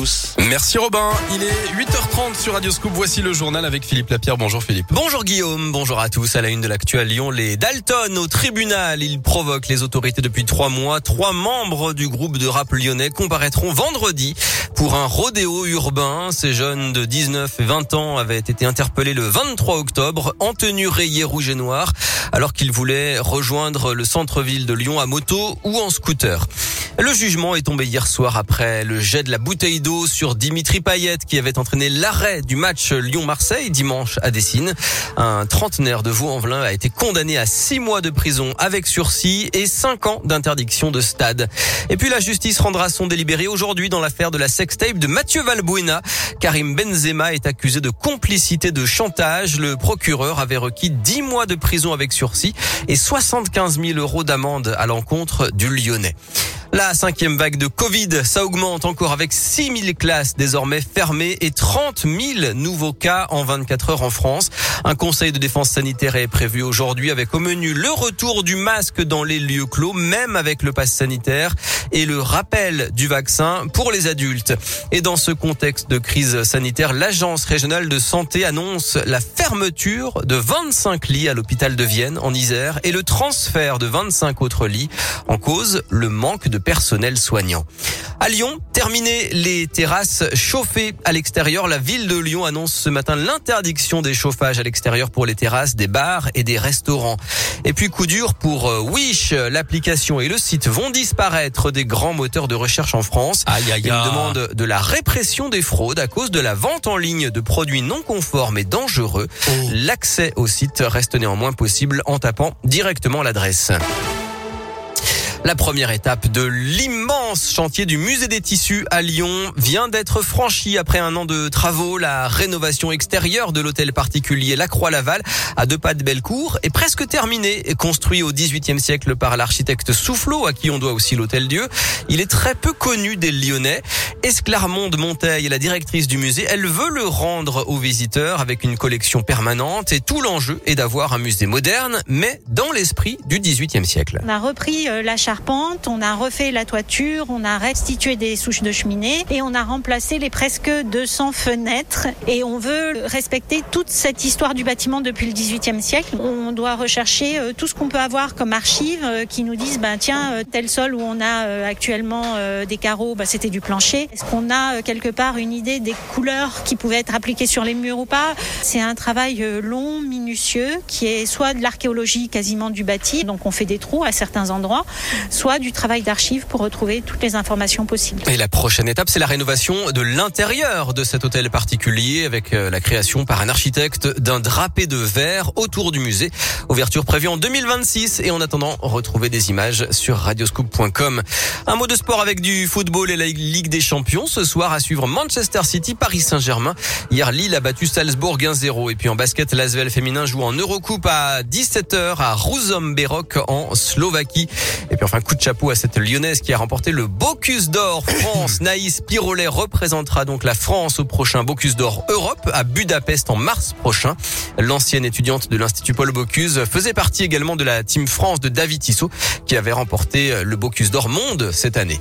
tous. Merci Robin. Il est 8h30 sur Radio Scoop. Voici le journal avec Philippe Lapierre. Bonjour Philippe. Bonjour Guillaume, bonjour à tous. À la une de l'actu à Lyon, les Dalton au tribunal. Ils provoquent les autorités depuis trois mois. Trois membres du groupe de rap lyonnais comparaîtront vendredi pour un rodéo urbain. Ces jeunes de 19 et 20 ans avaient été interpellés le 23 octobre en tenue rayée rouge et noire alors qu'ils voulaient rejoindre le centre-ville de Lyon à moto ou en scooter. Le jugement est tombé hier soir après le jet de la bouteille d'eau sur Dimitri Payet qui avait entraîné l'arrêt du match Lyon-Marseille dimanche à Dessine. Un trentenaire de Vaux-en-Velin a été condamné à six mois de prison avec sursis et cinq ans d'interdiction de stade. Et puis la justice rendra son délibéré aujourd'hui dans l'affaire de la sextape de Mathieu Valbuena. Karim Benzema est accusé de complicité de chantage. Le procureur avait requis dix mois de prison avec sursis et 75 000 euros d'amende à l'encontre du Lyonnais. La cinquième vague de Covid, ça augmente encore avec 6000 classes désormais fermées et 30 000 nouveaux cas en 24 heures en France. Un conseil de défense sanitaire est prévu aujourd'hui avec au menu le retour du masque dans les lieux clos, même avec le pass sanitaire et le rappel du vaccin pour les adultes. Et dans ce contexte de crise sanitaire, l'agence régionale de santé annonce la fermeture de 25 lits à l'hôpital de Vienne en Isère et le transfert de 25 autres lits en cause le manque de personnel soignant. À Lyon, terminer les terrasses chauffées à l'extérieur. La ville de Lyon annonce ce matin l'interdiction des chauffages à l'extérieur pour les terrasses des bars et des restaurants. Et puis coup dur pour euh, Wish, l'application et le site vont disparaître des grands moteurs de recherche en France. Aïe, aïe, Une demande de la répression des fraudes à cause de la vente en ligne de produits non conformes et dangereux. Oh. L'accès au site reste néanmoins possible en tapant directement l'adresse. La première étape de l'immense chantier du musée des tissus à Lyon vient d'être franchie après un an de travaux. La rénovation extérieure de l'hôtel particulier La Croix-Laval à deux pas de Bellecour est presque terminée. Construit au XVIIIe siècle par l'architecte Soufflot, à qui on doit aussi l'hôtel Dieu. Il est très peu connu des Lyonnais. Esclarmonde Monteil est la directrice du musée. Elle veut le rendre aux visiteurs avec une collection permanente et tout l'enjeu est d'avoir un musée moderne, mais dans l'esprit du XVIIIe siècle. On a repris euh, la charpente, on a refait la toiture, on a restitué des souches de cheminée et on a remplacé les presque 200 fenêtres. Et on veut respecter toute cette histoire du bâtiment depuis le XVIIIe siècle. On doit rechercher euh, tout ce qu'on peut avoir comme archives euh, qui nous disent, ben tiens, tel sol où on a actuellement des carreaux, ben, c'était du plancher. Est-ce qu'on a euh, quelque part une idée des couleurs qui pouvaient être appliquées sur les murs ou pas? C'est un travail euh, long, minutieux, qui est soit de l'archéologie quasiment du bâti, donc on fait des trous à certains endroits, soit du travail d'archives pour retrouver toutes les informations possibles. Et la prochaine étape, c'est la rénovation de l'intérieur de cet hôtel particulier avec euh, la création par un architecte d'un drapé de verre autour du musée. Ouverture prévue en 2026 et en attendant, retrouvez des images sur radioscoop.com. Un mot de sport avec du football et la Ligue des Champions. Ce soir à suivre Manchester City, Paris Saint-Germain. Hier, Lille a battu Salzbourg 1-0. Et puis en basket, l'Asvel féminin joue en Eurocoupe à 17h à Ruzomberok en Slovaquie. Et puis enfin, coup de chapeau à cette lyonnaise qui a remporté le Bocuse d'Or France. Naïs Pirolet représentera donc la France au prochain Bocuse d'Or Europe à Budapest en mars prochain. L'ancienne étudiante de l'Institut Paul Bocuse faisait partie également de la Team France de David Tissot qui avait remporté le Bocuse d'Or Monde cette année.